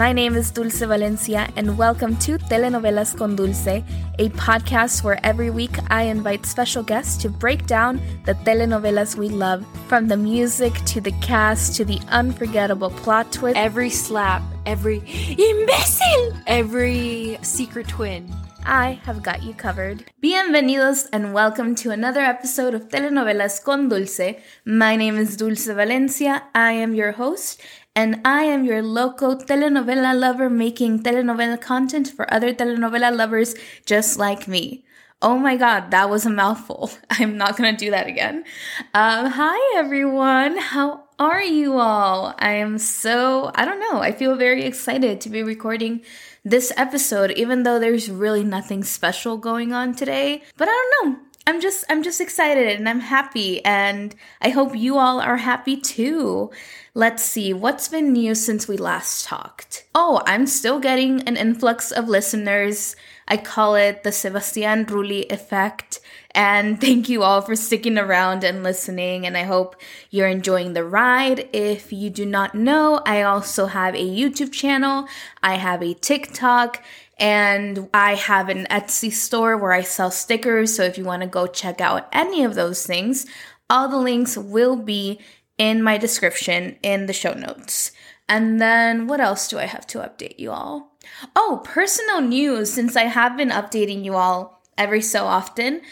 My name is Dulce Valencia, and welcome to Telenovelas con Dulce, a podcast where every week I invite special guests to break down the telenovelas we love, from the music to the cast to the unforgettable plot twist. Every slap, every imbecile, every secret twin. I have got you covered. Bienvenidos and welcome to another episode of Telenovelas con Dulce. My name is Dulce Valencia. I am your host, and I am your local telenovela lover making telenovela content for other telenovela lovers just like me. Oh my god, that was a mouthful. I'm not gonna do that again. Um, hi everyone, how are you all? I am so, I don't know, I feel very excited to be recording this episode, even though there's really nothing special going on today. But I don't know, I'm just I'm just excited and I'm happy and I hope you all are happy too. Let's see what's been new since we last talked. Oh, I'm still getting an influx of listeners. I call it the Sebastian Rulli effect. And thank you all for sticking around and listening. And I hope you're enjoying the ride. If you do not know, I also have a YouTube channel, I have a TikTok, and I have an Etsy store where I sell stickers. So if you want to go check out any of those things, all the links will be in my description in the show notes. And then what else do I have to update you all? Oh, personal news since I have been updating you all every so often.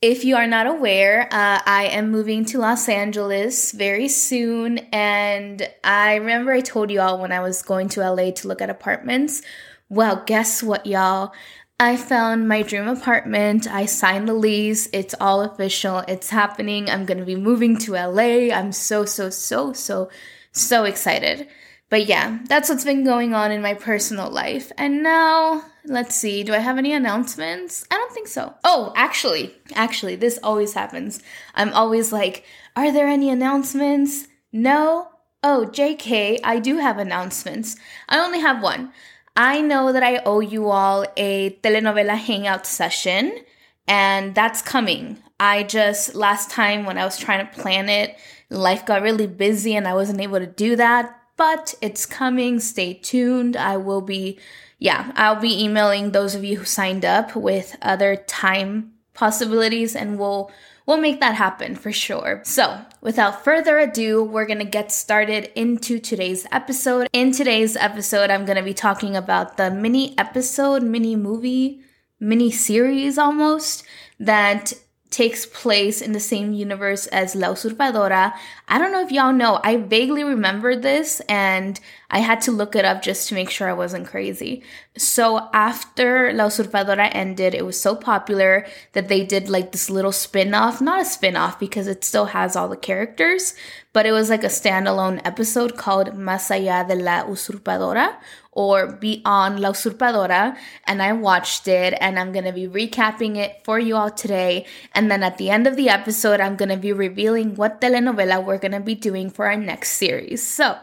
If you are not aware, uh, I am moving to Los Angeles very soon. And I remember I told you all when I was going to LA to look at apartments well, guess what, y'all? I found my dream apartment. I signed the lease. It's all official. It's happening. I'm going to be moving to LA. I'm so, so, so, so, so excited. But yeah, that's what's been going on in my personal life. And now, let's see, do I have any announcements? I don't think so. Oh, actually, actually, this always happens. I'm always like, are there any announcements? No? Oh, JK, I do have announcements. I only have one. I know that I owe you all a telenovela hangout session, and that's coming. I just, last time when I was trying to plan it, life got really busy and I wasn't able to do that, but it's coming. Stay tuned. I will be, yeah, I'll be emailing those of you who signed up with other time possibilities and we'll we'll make that happen for sure. So, without further ado, we're going to get started into today's episode. In today's episode, I'm going to be talking about the mini episode, mini movie, mini series almost that takes place in the same universe as La Usurpadora. I don't know if y'all know, I vaguely remember this and I had to look it up just to make sure I wasn't crazy. So after La Usurpadora ended, it was so popular that they did like this little spin-off, not a spin-off because it still has all the characters, but it was like a standalone episode called Más allá de la Usurpadora or Beyond La Usurpadora, and I watched it and I'm gonna be recapping it for you all today. And then at the end of the episode, I'm gonna be revealing what telenovela we're gonna be doing for our next series. So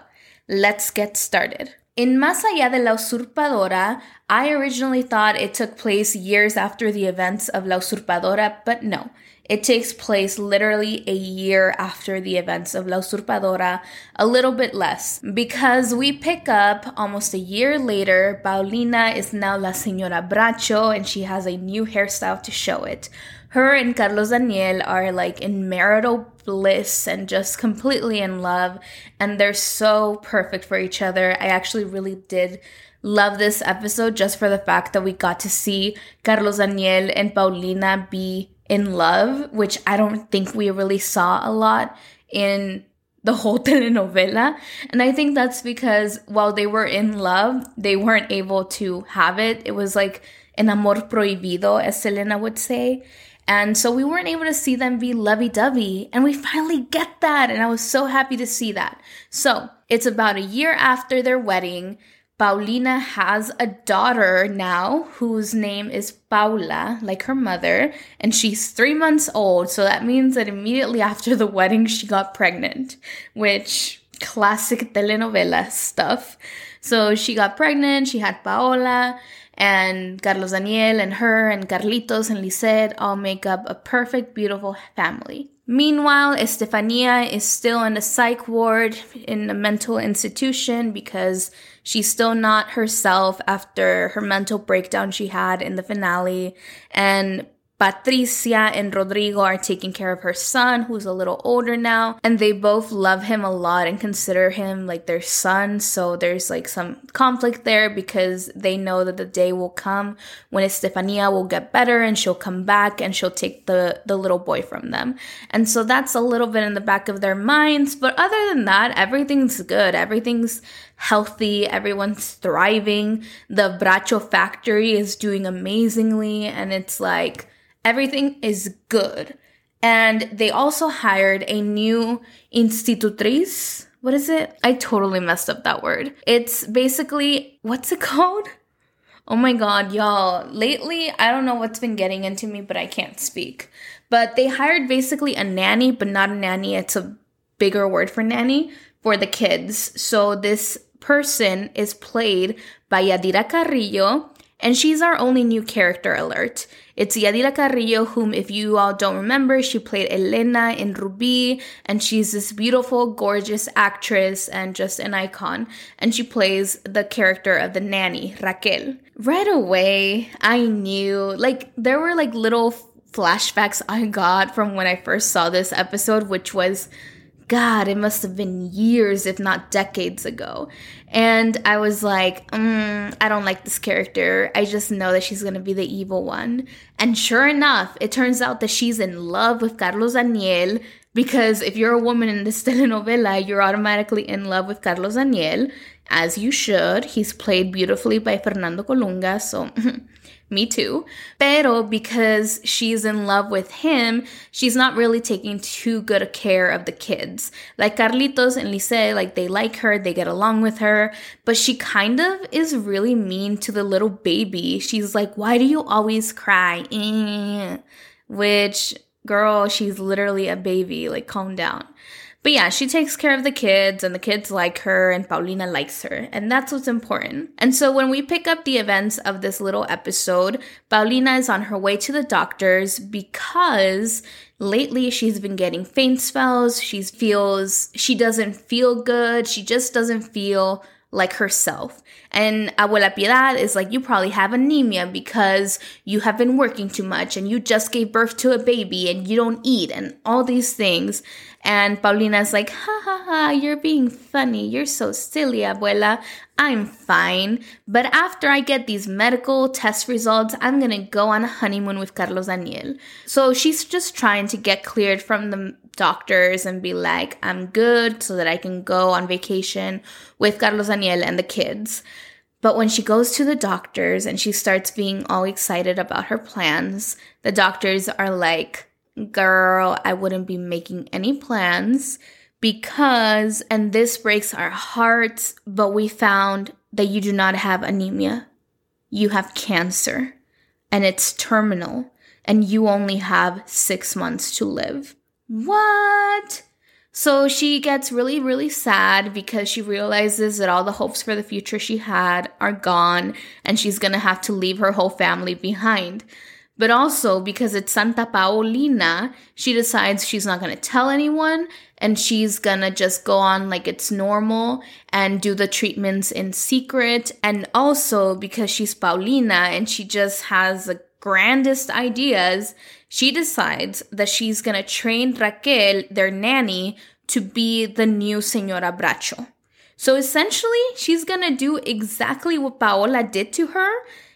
let's get started. In Más allá de la usurpadora, I originally thought it took place years after the events of La Usurpadora, but no. It takes place literally a year after the events of La Usurpadora, a little bit less, because we pick up almost a year later. Paulina is now La Señora Bracho and she has a new hairstyle to show it. Her and Carlos Daniel are like in marital bliss and just completely in love, and they're so perfect for each other. I actually really did love this episode just for the fact that we got to see Carlos Daniel and Paulina be in love, which I don't think we really saw a lot in the whole telenovela. And I think that's because while they were in love, they weren't able to have it. It was like an amor prohibido, as Selena would say. And so we weren't able to see them be lovey dovey. And we finally get that. And I was so happy to see that. So it's about a year after their wedding. Paulina has a daughter now whose name is Paula, like her mother, and she's three months old. So that means that immediately after the wedding, she got pregnant, which classic telenovela stuff. So she got pregnant, she had Paola, And Carlos Daniel and her and Carlitos and Lisette all make up a perfect, beautiful family. Meanwhile, Estefania is still in a psych ward in a mental institution because she's still not herself after her mental breakdown she had in the finale. And Patricia and Rodrigo are taking care of her son, who's a little older now, and they both love him a lot and consider him like their son. So there's like some conflict there because they know that the day will come when Estefania will get better and she'll come back and she'll take the, the little boy from them. And so that's a little bit in the back of their minds. But other than that, everything's good. Everything's healthy. Everyone's thriving. The Bracho factory is doing amazingly. And it's like, Everything is good. And they also hired a new institutriz. What is it? I totally messed up that word. It's basically, what's it called? Oh my god, y'all. Lately, I don't know what's been getting into me, but I can't speak. But they hired basically a nanny, but not a nanny. It's a bigger word for nanny for the kids. So this person is played by Yadira Carrillo, and she's our only new character alert. It's Yadira Carrillo, whom, if you all don't remember, she played Elena in Ruby, and she's this beautiful, gorgeous actress and just an icon. And she plays the character of the nanny, Raquel. Right away, I knew, like, there were like little flashbacks I got from when I first saw this episode, which was God, it must have been years, if not decades ago. And I was like, mm, I don't like this character. I just know that she's gonna be the evil one. And sure enough, it turns out that she's in love with Carlos Daniel because if you're a woman in this telenovela, you're automatically in love with Carlos Daniel, as you should. He's played beautifully by Fernando Colunga, so me too. Pero because she's in love with him, she's not really taking too good a care of the kids. Like Carlitos and Lise, like they like her, they get along with her, but she kind of is really mean to the little baby. She's like, why do you always cry? Eh. Which, girl, she's literally a baby. Like, calm down. But yeah, she takes care of the kids and the kids like her and Paulina likes her. And that's what's important. And so when we pick up the events of this little episode, Paulina is on her way to the doctors because lately she's been getting faint spells. She feels she doesn't feel good. She just doesn't feel like herself. And Abuela Piedad is like, you probably have anemia because you have been working too much and you just gave birth to a baby and you don't eat and all these things. And Paulina's like, ha ha ha, you're being funny. You're so silly, abuela. I'm fine. But after I get these medical test results, I'm gonna go on a honeymoon with Carlos Daniel. So she's just trying to get cleared from the doctors and be like, I'm good so that I can go on vacation with Carlos Daniel and the kids. But when she goes to the doctors and she starts being all excited about her plans, the doctors are like, girl, I wouldn't be making any plans because, and this breaks our hearts, but we found that you do not have anemia. You have cancer and it's terminal and you only have six months to live. What? So she gets really, really sad because she realizes that all the hopes for the future she had are gone and she's gonna have to leave her whole family behind. But also because it's Santa Paulina, she decides she's not gonna tell anyone and she's gonna just go on like it's normal and do the treatments in secret. And also because she's Paulina and she just has the grandest ideas, she decides that she's gonna train Raquel, their nanny, to be the new Senora Bracho. So essentially, she's gonna do exactly what Paola did to her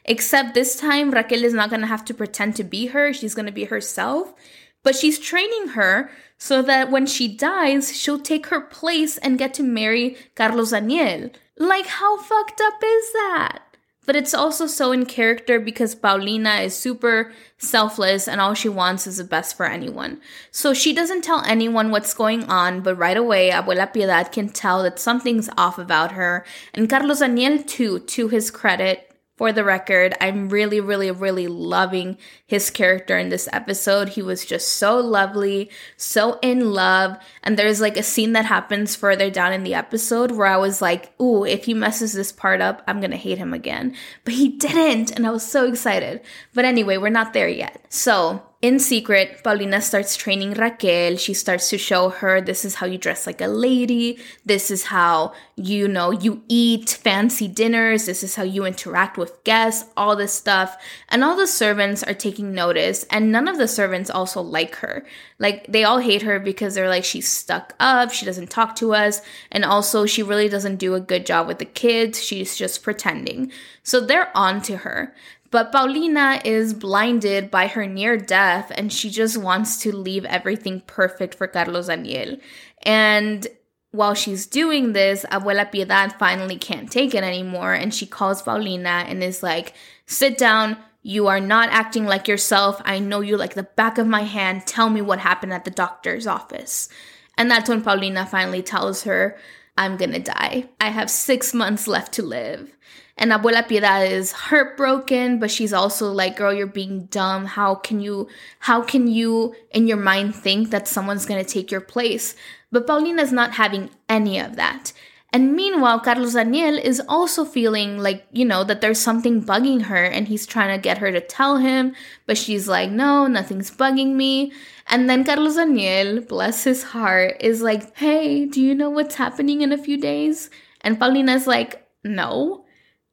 Except this time, Raquel is not going to have to pretend to be her. She's going to be herself. But she's training her so that when she dies, she'll take her place and get to marry Carlos Daniel. Like, how fucked up is that? But it's also so in character because Paulina is super selfless and all she wants is the best for anyone. So she doesn't tell anyone what's going on, but right away, Abuela Piedad can tell that something's off about her. And Carlos Daniel, too, to his credit, for the record, I'm really, really, really loving his character in this episode. He was just so lovely, so in love. And there's like a scene that happens further down in the episode where I was like, ooh, if he messes this part up, I'm gonna hate him again. But he didn't, and I was so excited. But anyway, we're not there yet. So, in secret, Paulina starts training Raquel. She starts to show her this is how you dress like a lady. This is how, you know, you eat fancy dinners. This is how you interact with guests, all this stuff. And all the servants are taking notice. And none of the servants also like her. Like, they all hate her because they're like, she's stuck up. She doesn't talk to us. And also, she really doesn't do a good job with the kids. She's just pretending. So they're on to her. But Paulina is blinded by her near death and she just wants to leave everything perfect for Carlos Daniel. And while she's doing this, Abuela Piedad finally can't take it anymore and she calls Paulina and is like, Sit down. You are not acting like yourself. I know you like the back of my hand. Tell me what happened at the doctor's office. And that's when Paulina finally tells her, I'm gonna die. I have six months left to live. And Abuela Piedad is heartbroken, but she's also like, girl, you're being dumb. How can you, how can you in your mind think that someone's gonna take your place? But Paulina's not having any of that. And meanwhile, Carlos Daniel is also feeling like, you know, that there's something bugging her and he's trying to get her to tell him, but she's like, no, nothing's bugging me. And then Carlos Daniel, bless his heart, is like, hey, do you know what's happening in a few days? And Paulina's like, no.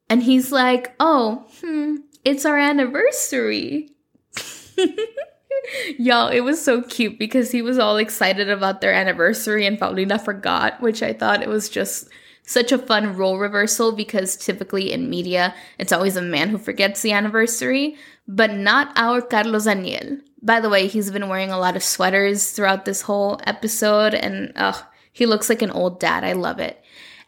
And he's like, oh, hmm, it's our anniversary. Y'all, it was so cute because he was all excited about their anniversary and Paulina forgot, which I thought it was just such a fun role reversal because typically in media, it's always a man who forgets the anniversary, but not our Carlos Daniel. By the way, he's been wearing a lot of sweaters throughout this whole episode and ugh, he looks like an old dad. I love it.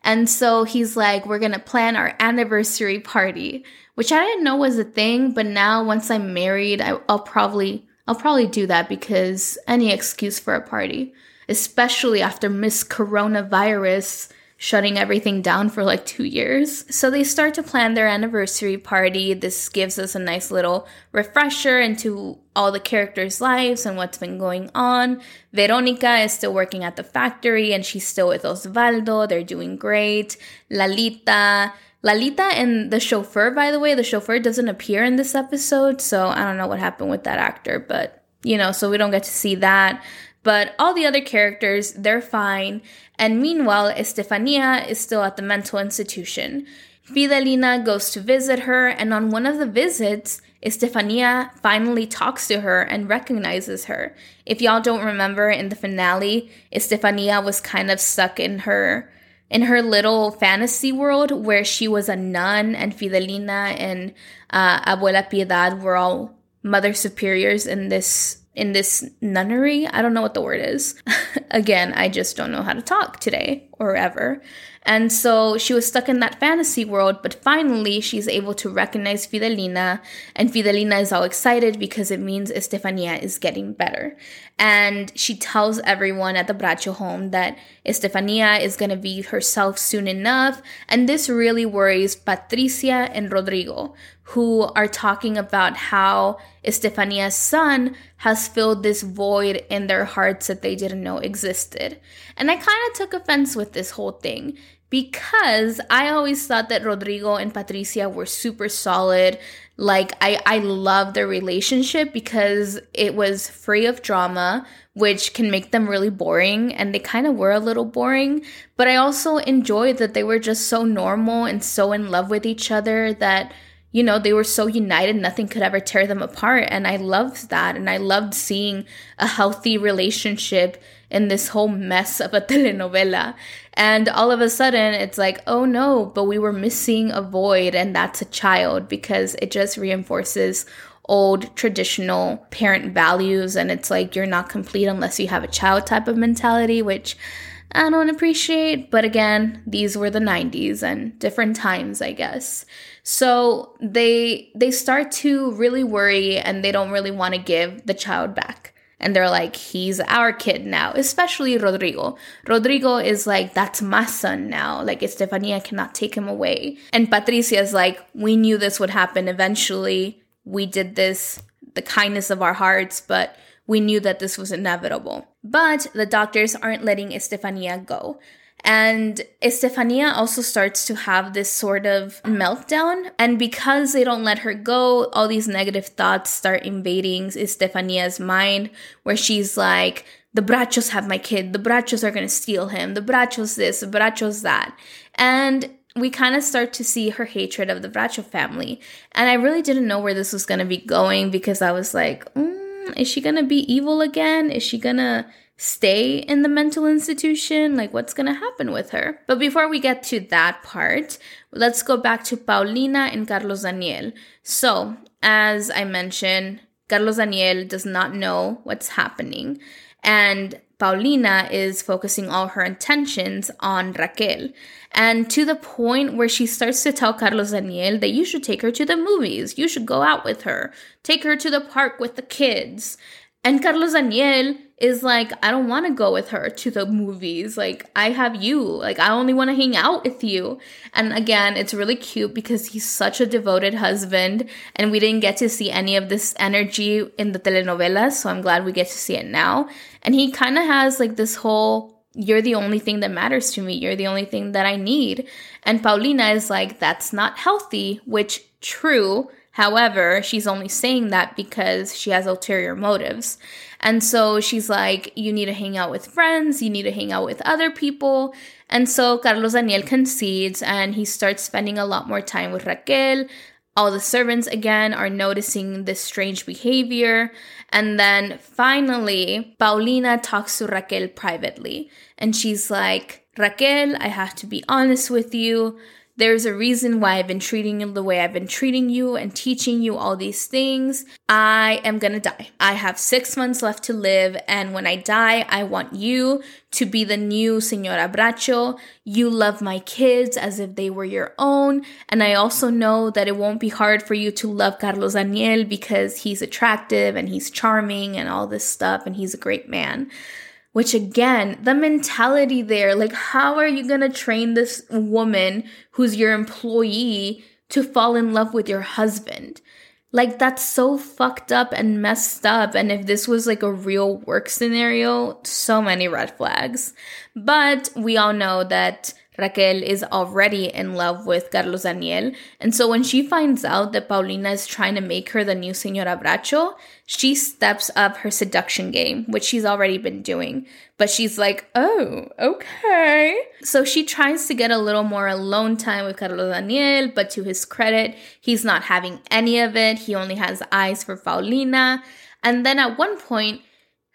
And so he's like, we're going to plan our anniversary party, which I didn't know was a thing, but now once I'm married, I, will probably I'll probably do that because any excuse for a party, especially after Miss Coronavirus shutting everything down for like two years. So they start to plan their anniversary party. This gives us a nice little refresher into all the characters' lives and what's been going on. Veronica is still working at the factory and she's still with Osvaldo. They're doing great. Lalita. Lalita and the chauffeur, by the way, the chauffeur doesn't appear in this episode, so I don't know what happened with that actor, but you know, so we don't get to see that. But all the other characters, they're fine. And meanwhile, Estefania is still at the mental institution. Fidelina goes to visit her, and on one of the visits, Estefania finally talks to her and recognizes her. If y'all don't remember in the finale, Estefania was kind of stuck in her in her little fantasy world where she was a nun and Fidelina and uh, Abuela Piedad were all mother superiors in this in this nunnery. I don't know what the word is. Again, I just don't know how to talk today or ever. And so she was stuck in that fantasy world, but finally she's able to recognize Fidelina, and Fidelina is all excited because it means Estefania is getting better. And she tells everyone at the Bracho home that Estefania is going to be herself soon enough, and this really worries Patricia and Rodrigo, who are talking about how Estefania's son has filled this void in their hearts that they didn't know existed. And I kind of took offense with this whole thing because I always thought that Rodrigo and Patricia were super solid. Like I I love their relationship because it was free of drama, which can make them really boring and they kind of were a little boring, but I also enjoyed that they were just so normal and so in love with each other that you know, they were so united, nothing could ever tear them apart. And I loved that. And I loved seeing a healthy relationship in this whole mess of a telenovela. And all of a sudden, it's like, oh no, but we were missing a void, and that's a child because it just reinforces old traditional parent values. And it's like, you're not complete unless you have a child type of mentality, which I don't appreciate. But again, these were the 90s and different times, I guess. So they they start to really worry and they don't really want to give the child back. And they're like, he's our kid now, especially Rodrigo. Rodrigo is like, that's my son now. Like, Estefania cannot take him away. And Patricia is like, we knew this would happen eventually. We did this, the kindness of our hearts, but we knew that this was inevitable. But the doctors aren't letting Estefania go. And Estefania also starts to have this sort of meltdown. And because they don't let her go, all these negative thoughts start invading Estefania's mind, where she's like, the Brachos have my kid, the Brachos are gonna steal him, the Brachos this, the Brachos that. And we kind of start to see her hatred of the Bracho family. And I really didn't know where this was gonna be going because I was like, mm, is she gonna be evil again? Is she gonna stay in the mental institution? Like, what's gonna happen with her? But before we get to that part, let's go back to Paulina and Carlos Daniel. So, as I mentioned, Carlos Daniel does not know what's happening, and Paulina is focusing all her intentions on Raquel. And to the point where she starts to tell Carlos Daniel that you should take her to the movies, you should go out with her, take her to the park with the kids. And Carlos Daniel is like, I don't want to go with her to the movies. Like, I have you. Like, I only want to hang out with you. And again, it's really cute because he's such a devoted husband. And we didn't get to see any of this energy in the telenovelas. So I'm glad we get to see it now. And he kind of has like this whole you're the only thing that matters to me. You're the only thing that I need. And Paulina is like, that's not healthy, which true. However, she's only saying that because she has ulterior motives. And so she's like, you need to hang out with friends, you need to hang out with other people. And so Carlos Daniel concedes and he starts spending a lot more time with Raquel. All the servants again are noticing this strange behavior. And then finally, Paulina talks to Raquel privately. And she's like, Raquel, I have to be honest with you. There's a reason why I've been treating you the way I've been treating you and teaching you all these things. I am gonna die. I have six months left to live, and when I die, I want you to be the new Senora Bracho. You love my kids as if they were your own, and I also know that it won't be hard for you to love Carlos Daniel because he's attractive and he's charming and all this stuff, and he's a great man which again, the mentality there, like, how are you gonna train this woman who's your employee to fall in love with your husband? Like, that's so fucked up and messed up. And if this was like a real work scenario, so many red flags. But we all know that Raquel is already in love with Carlos Daniel. And so when she finds out that Paulina is trying to make her the new Senora Bracho, she steps up her seduction game, which she's already been doing. But she's like, oh, okay. So she tries to get a little more alone time with Carlos Daniel, but to his credit, he's not having any of it. He only has eyes for Paulina. And then at one point,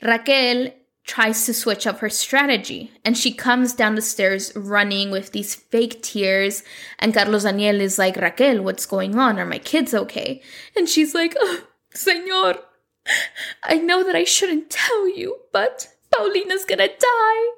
Raquel tries to switch up her strategy and she comes down the stairs running with these fake tears and Carlos Daniel is like Raquel what's going on are my kids okay and she's like oh, señor I know that I shouldn't tell you but Paulina's gonna die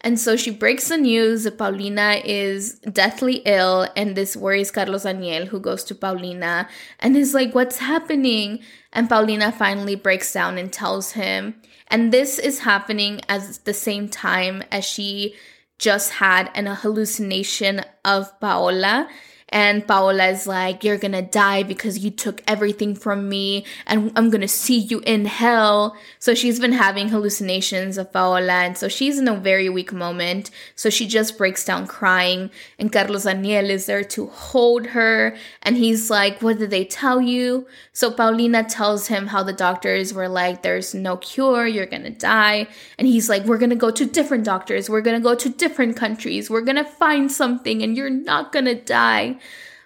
and so she breaks the news that Paulina is deathly ill, and this worries Carlos Daniel, who goes to Paulina and is like, What's happening? And Paulina finally breaks down and tells him. And this is happening at the same time as she just had an hallucination of Paola and Paola is like, You're gonna die because you took everything from me, and I'm gonna see you in hell. So she's been having hallucinations of Paola, and so she's in a very weak moment. So she just breaks down crying, and Carlos Daniel is there to hold her, and he's like, What did they tell you? So Paulina tells him how the doctors were like, There's no cure, you're gonna die. And he's like, We're gonna go to different doctors, we're gonna go to different countries, we're gonna find something, and you're not gonna die.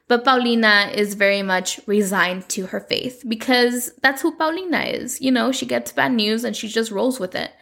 But Paulina is very much resigned to her faith because that's who Paulina is. You know, she gets bad news and she just rolls with it.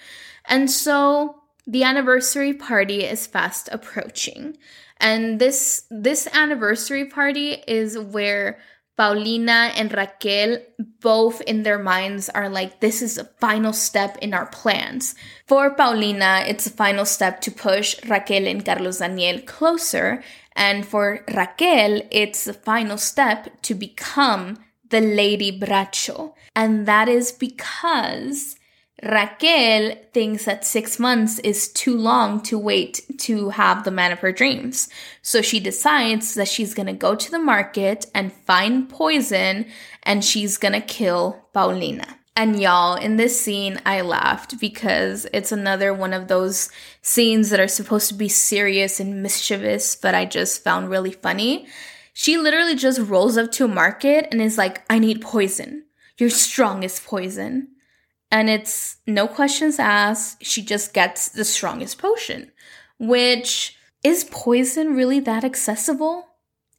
And so the anniversary party is fast approaching. And this this anniversary party is where Paulina and Raquel both in their minds are like, this is a final step in our plans. For Paulina, it's a final step to push Raquel and Carlos Daniel closer and for Raquel, it's the final step to become the Lady Bracho. And that is because Raquel thinks that six months is too long to wait to have the man of her dreams. So she decides that she's gonna go to the market and find poison and she's gonna kill Paulina. And y'all, in this scene, I laughed because it's another one of those scenes that are supposed to be serious and mischievous, but I just found really funny. She literally just rolls up to a market and is like, I need poison. Your strongest poison and it's no questions asked. She just gets the strongest potion, which is poison really that accessible?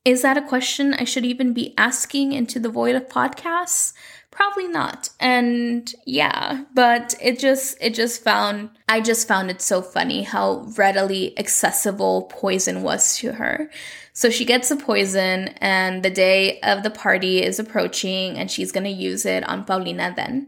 Is that a question I should even be asking into the void of podcasts? Probably not. And yeah, but it just it just found I just found it so funny how readily accessible poison was to her. So she gets the poison and the day of the party is approaching and she's going to use it on Paulina then.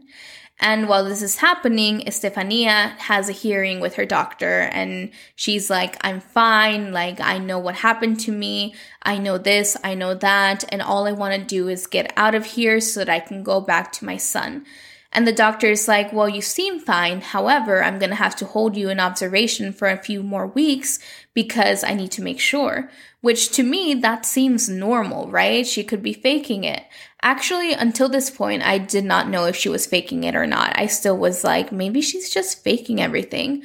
And while this is happening, Estefania has a hearing with her doctor and she's like, I'm fine. Like, I know what happened to me. I know this, I know that. And all I want to do is get out of here so that I can go back to my son. And the doctor is like, Well, you seem fine. However, I'm going to have to hold you in observation for a few more weeks because I need to make sure. Which to me, that seems normal, right? She could be faking it. Actually, until this point, I did not know if she was faking it or not. I still was like, maybe she's just faking everything.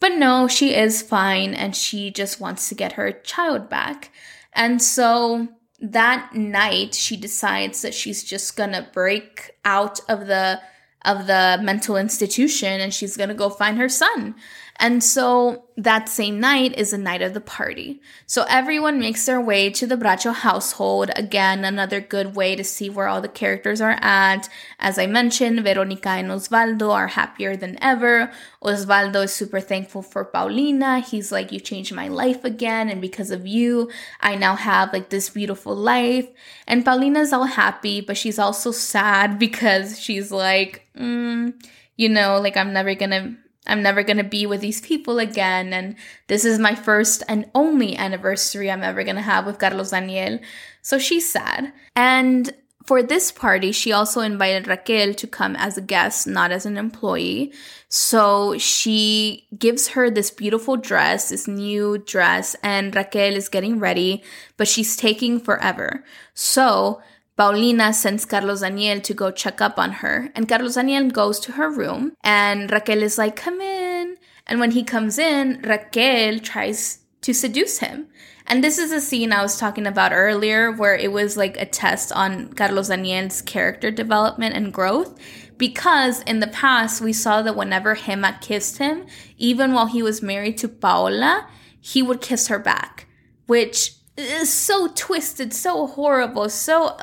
But no, she is fine and she just wants to get her child back. And so that night, she decides that she's just gonna break out of the of the mental institution and she's gonna go find her son. And so that same night is the night of the party. So everyone makes their way to the Bracho household. Again, another good way to see where all the characters are at. As I mentioned, Veronica and Osvaldo are happier than ever. Osvaldo is super thankful for Paulina. He's like, You changed my life again. And because of you, I now have like this beautiful life. And Paulina's all happy, but she's also sad because she's like, mm, You know, like I'm never gonna I'm never going to be with these people again. And this is my first and only anniversary I'm ever going to have with Carlos Daniel. So she's sad. And for this party, she also invited Raquel to come as a guest, not as an employee. So she gives her this beautiful dress, this new dress, and Raquel is getting ready, but she's taking forever. So Paulina sends Carlos Daniel to go check up on her, and Carlos Daniel goes to her room, and Raquel is like, Come in. And when he comes in, Raquel tries to seduce him. And this is a scene I was talking about earlier where it was like a test on Carlos Daniel's character development and growth. Because in the past, we saw that whenever Gema kissed him, even while he was married to Paola, he would kiss her back, which so twisted, so horrible, so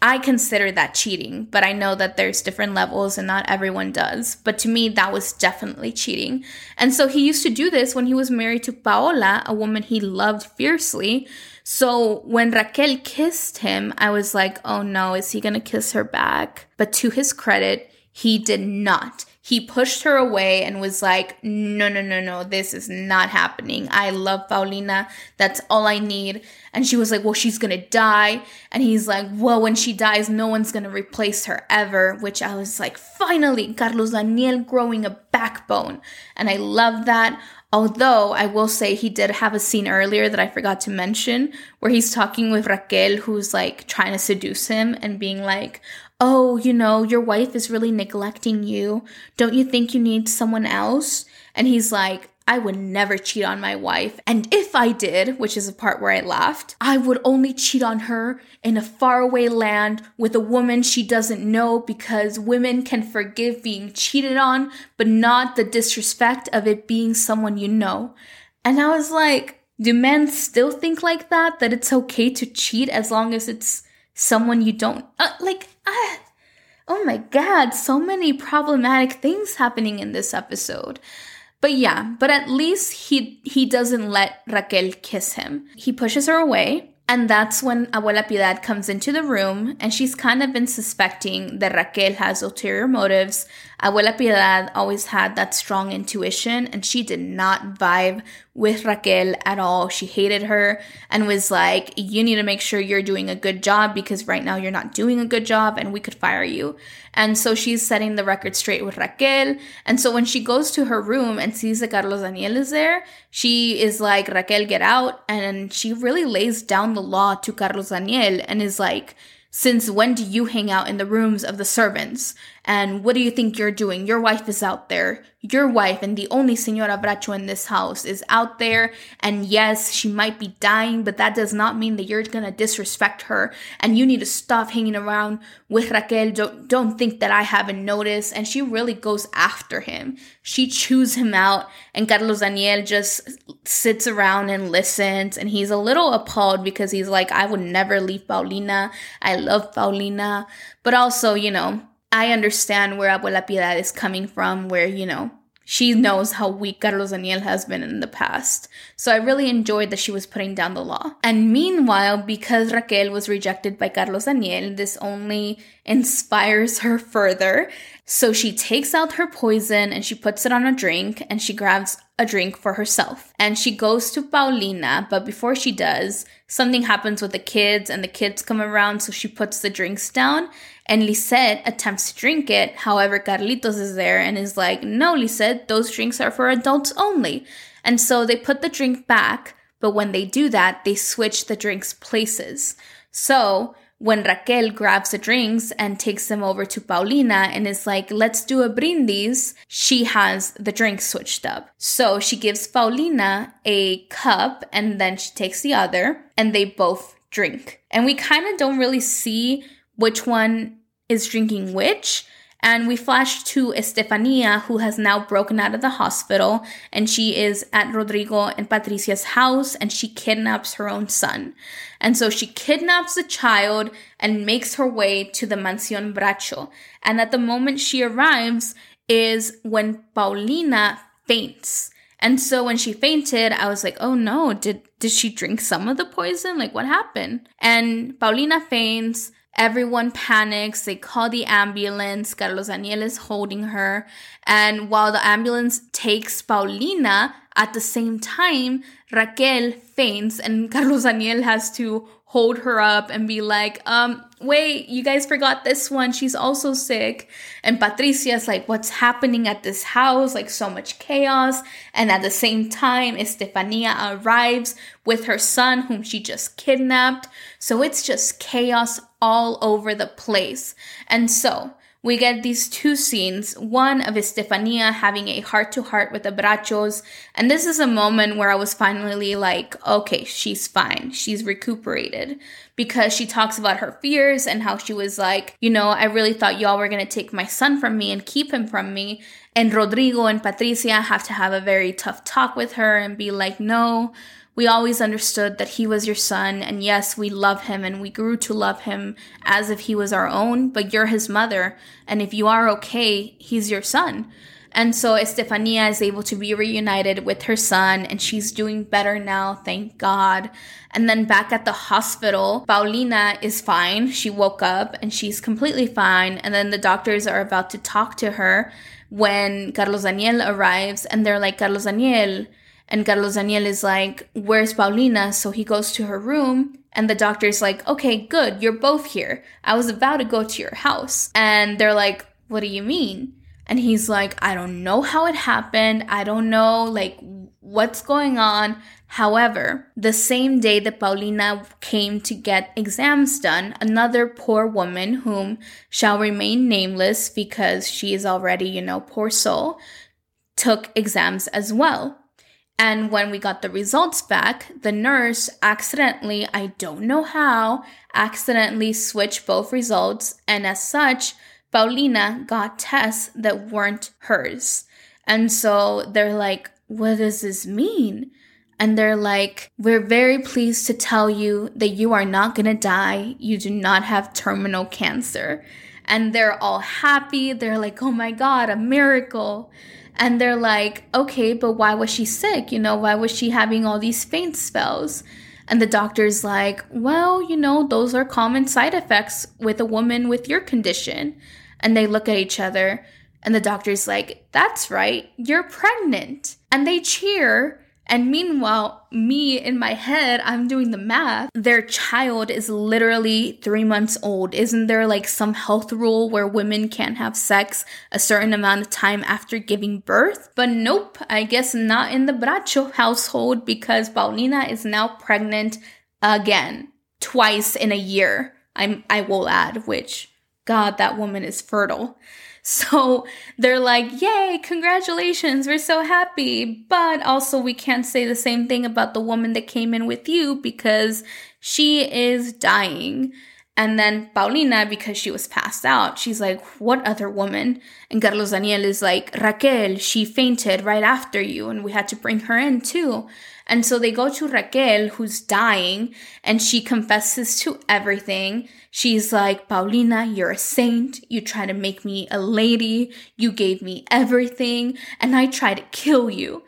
I consider that cheating, but I know that there's different levels and not everyone does. But to me, that was definitely cheating. And so he used to do this when he was married to Paola, a woman he loved fiercely. So when Raquel kissed him, I was like, oh no, is he gonna kiss her back? But to his credit, he did not he pushed her away and was like, no, no, no, no, this is not happening. I love Paulina. That's all I need. And she was like, well, she's going to die. And he's like, well, when she dies, no one's going to replace her ever. Which I was like, finally, Carlos Daniel growing a backbone. And I love that. Although I will say he did have a scene earlier that I forgot to mention where he's talking with Raquel, who's like trying to seduce him and being like, oh, you know, your wife is really neglecting you. Don't you think you need someone else? And he's like, I would never cheat on my wife. And if I did, which is a part where I laughed, I would only cheat on her in a faraway land with a woman she doesn't know because women can forgive being cheated on, but not the disrespect of it being someone you know. And I was like, do men still think like that? That it's okay to cheat as long as it's someone you don't uh, like ah, oh my god so many problematic things happening in this episode. But yeah but at least he he doesn't let raquel kiss him. He pushes her away and that's when Abuela Piedad comes into the room and she's kind of been suspecting that Raquel has ulterior motives Abuela Piedad always had that strong intuition and she did not vibe with Raquel at all. She hated her and was like, You need to make sure you're doing a good job because right now you're not doing a good job and we could fire you. And so she's setting the record straight with Raquel. And so when she goes to her room and sees that Carlos Daniel is there, she is like, Raquel, get out. And she really lays down the law to Carlos Daniel and is like, since when do you hang out in the rooms of the servants? And what do you think you're doing? Your wife is out there. Your wife and the only Senora Bracho in this house is out there. And yes, she might be dying, but that does not mean that you're gonna disrespect her. And you need to stop hanging around with Raquel. Don't, don't think that I haven't noticed. And she really goes after him. She chews him out. And Carlos Daniel just sits around and listens. And he's a little appalled because he's like, I would never leave Paulina. I love Paulina. But also, you know, I understand where Abuela Piedad is coming from, where, you know, she knows how weak Carlos Daniel has been in the past. So I really enjoyed that she was putting down the law. And meanwhile, because Raquel was rejected by Carlos Daniel, this only inspires her further. So she takes out her poison and she puts it on a drink and she grabs a drink for herself. And she goes to Paulina, but before she does, something happens with the kids and the kids come around, so she puts the drinks down and Lisette attempts to drink it. However, Carlitos is there and is like, no, Lisette, those drinks are for adults only. And so they put the drink back, but when they do that, they switch the drinks places. So when Raquel grabs the drinks and takes them over to Paulina and is like, let's do a brindis, she has the drink switched up. So she gives Paulina a cup and then she takes the other and they both drink. And we kind of don't really see which one is drinking which. And we flash to Estefania, who has now broken out of the hospital, and she is at Rodrigo and Patricia's house, and she kidnaps her own son. And so she kidnaps the child and makes her way to the Mansión Bracho. And at the moment she arrives is when Paulina faints. And so when she fainted, I was like, "Oh no, did did she drink some of the poison? Like what happened?" And Paulina faints. Everyone panics. They call the ambulance. Carlos Daniel is holding her. And while the ambulance takes Paulina, at the same time, Raquel faints and Carlos Daniel has to hold her up and be like, um, wait, you guys forgot this one. She's also sick. And Patricia's like, what's happening at this house? Like, so much chaos. And at the same time, Estefania arrives with her son, whom she just kidnapped. So it's just chaos all over the place. And so, we get these two scenes one of Estefania having a heart to heart with the Brachos. And this is a moment where I was finally like, okay, she's fine. She's recuperated. Because she talks about her fears and how she was like, you know, I really thought y'all were going to take my son from me and keep him from me. And Rodrigo and Patricia have to have a very tough talk with her and be like, no, we always understood that he was your son, and yes, we love him and we grew to love him as if he was our own, but you're his mother, and if you are okay, he's your son. And so Estefania is able to be reunited with her son, and she's doing better now, thank God. And then back at the hospital, Paulina is fine. She woke up and she's completely fine. And then the doctors are about to talk to her when Carlos Daniel arrives, and they're like, Carlos Daniel, and Carlos Daniel is like, Where's Paulina? So he goes to her room. And the doctor's like, Okay, good. You're both here. I was about to go to your house. And they're like, What do you mean? And he's like, I don't know how it happened. I don't know, like, what's going on. However, the same day that Paulina came to get exams done, another poor woman, whom shall remain nameless because she is already, you know, poor soul, took exams as well. And when we got the results back, the nurse accidentally, I don't know how, accidentally switched both results. And as such, Paulina got tests that weren't hers. And so they're like, what does this mean? And they're like, we're very pleased to tell you that you are not gonna die. You do not have terminal cancer. And they're all happy. They're like, oh my God, a miracle. And they're like, okay, but why was she sick? You know, why was she having all these faint spells? And the doctor's like, well, you know, those are common side effects with a woman with your condition. And they look at each other And the doctor's like, That's right, you're pregnant. And they cheer. And meanwhile, me in my head, I'm doing the math. Their child is literally three months old. Isn't there like some health rule where women can't have sex a certain amount of time after giving birth? But nope, I guess not in the Bracho household because Paulina is now pregnant again, twice in a year. I'm, I will add, which, God, that woman is fertile. So they're like, yay, congratulations, we're so happy. But also, we can't say the same thing about the woman that came in with you because she is dying. And then Paulina, because she was passed out, she's like, What other woman? And Carlos Daniel is like, Raquel, she fainted right after you, and we had to bring her in too. And so they go to Raquel, who's dying, and she confesses to everything. She's like, Paulina, you're a saint. You try to make me a lady. You gave me everything, and I try to kill you.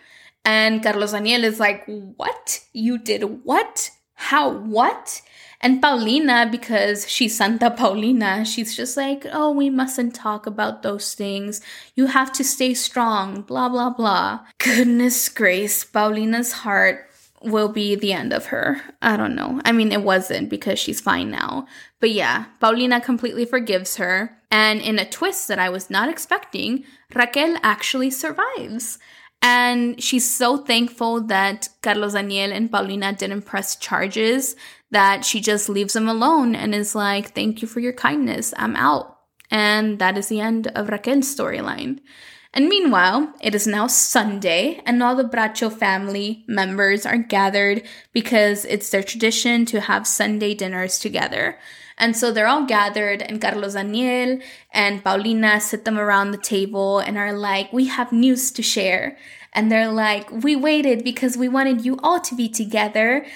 And Carlos Daniel is like, What? You did what? How? What? And Paulina, because she's Santa Paulina, she's just like, oh, we mustn't talk about those things. You have to stay strong, blah, blah, blah. Goodness grace, Paulina's heart will be the end of her. I don't know. I mean, it wasn't because she's fine now. But yeah, Paulina completely forgives her. And in a twist that I was not expecting, Raquel actually survives. And she's so thankful that Carlos Daniel and Paulina didn't press charges that she just leaves them alone and is like, Thank you for your kindness. I'm out. And that is the end of Raquel's storyline. And meanwhile, it is now Sunday, and all the Bracho family members are gathered because it's their tradition to have Sunday dinners together. And so they're all gathered, and Carlos Daniel and Paulina sit them around the table and are like, We have news to share. And they're like, We waited because we wanted you all to be together.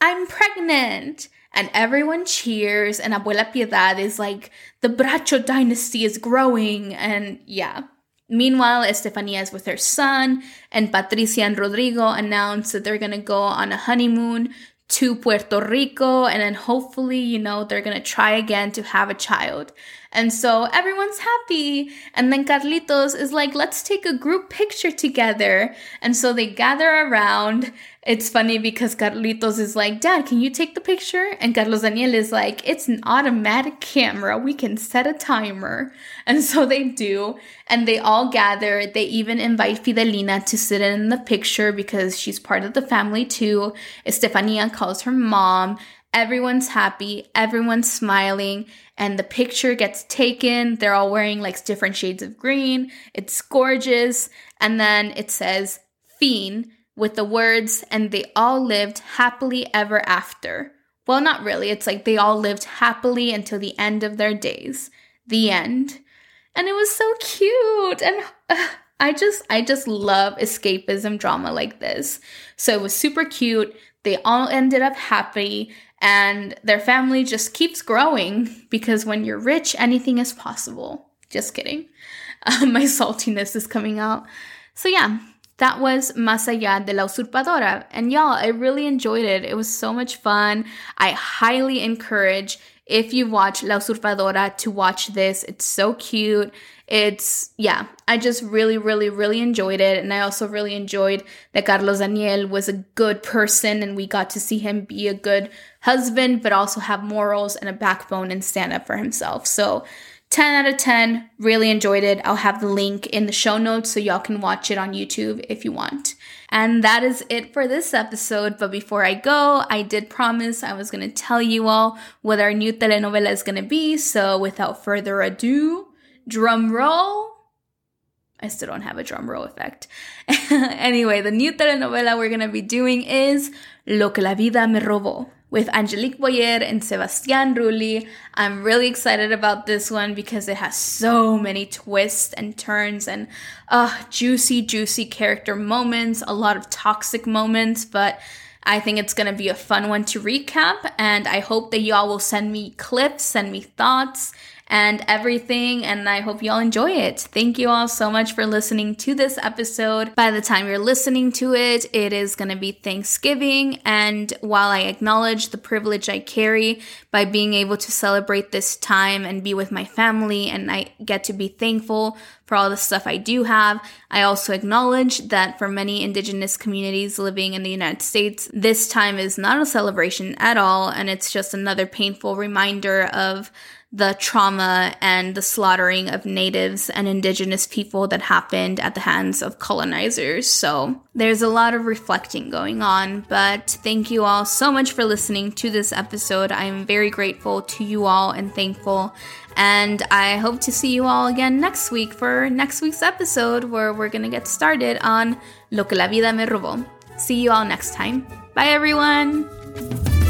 I'm pregnant. And everyone cheers, and Abuela Piedad is like, The Bracho dynasty is growing. And yeah. Meanwhile, Estefania is with her son, and Patricia and Rodrigo announce that they're gonna go on a honeymoon to Puerto Rico, and then hopefully, you know, they're gonna try again to have a child. And so everyone's happy. And then Carlitos is like, let's take a group picture together. And so they gather around. It's funny because Carlitos is like, Dad, can you take the picture? And Carlos Daniel is like, it's an automatic camera. We can set a timer. And so they do. And they all gather. They even invite Fidelina to sit in the picture because she's part of the family too. Estefania calls her mom. Everyone's happy, everyone's smiling, and the picture gets taken. They're all wearing like different shades of green. It's gorgeous. And then it says Fin with the words, and they all lived happily ever after. Well, not really. It's like they all lived happily until the end of their days. The end. And it was so cute. And uh, I just I just love escapism drama like this. So it was super cute. They all ended up happy and their family just keeps growing because when you're rich, anything is possible. Just kidding. Um, my saltiness is coming out. So, yeah, that was Allá de la Usurpadora. And y'all, I really enjoyed it. It was so much fun. I highly encourage if you watch La Usurpadora to watch this. It's so cute. It's, yeah, I just really, really, really enjoyed it. And I also really enjoyed that Carlos Daniel was a good person and we got to see him be a good husband, but also have morals and a backbone and stand up for himself. So, 10 out of 10, really enjoyed it. I'll have the link in the show notes so y'all can watch it on YouTube if you want. And that is it for this episode. But before I go, I did promise I was going to tell you all what our new telenovela is going to be. So without further ado, drum roll. I still don't have a drum roll effect. anyway, the new telenovela we're going to be doing is Lo que la vida me robó with Angelique Boyer and Sebastián Rulli. I'm really excited about this one because it has so many twists and turns and uh, juicy, juicy character moments, a lot of toxic moments, but I think it's going to be a fun one to recap. And I hope that y'all will send me clips, send me thoughts, and everything. And I hope you all enjoy it. Thank you all so much for listening to this episode. By the time you're listening to it, it is going to be Thanksgiving. And while I acknowledge the privilege I carry by being able to celebrate this time and be with my family, and I get to be thankful for all the stuff I do have, I also acknowledge that for many Indigenous communities living in the United States, this time is not a celebration at all, and it's just another painful reminder of the trauma and the slaughtering of natives and indigenous people that happened at the hands of colonizers. So there's a lot of reflecting going on, but thank you all so much for listening to this episode. I am very grateful to you all and thankful. And I hope to see you all again next week for next week's episode where we're going to get started on Lo que la vida me robó. See you all next time. Bye, everyone.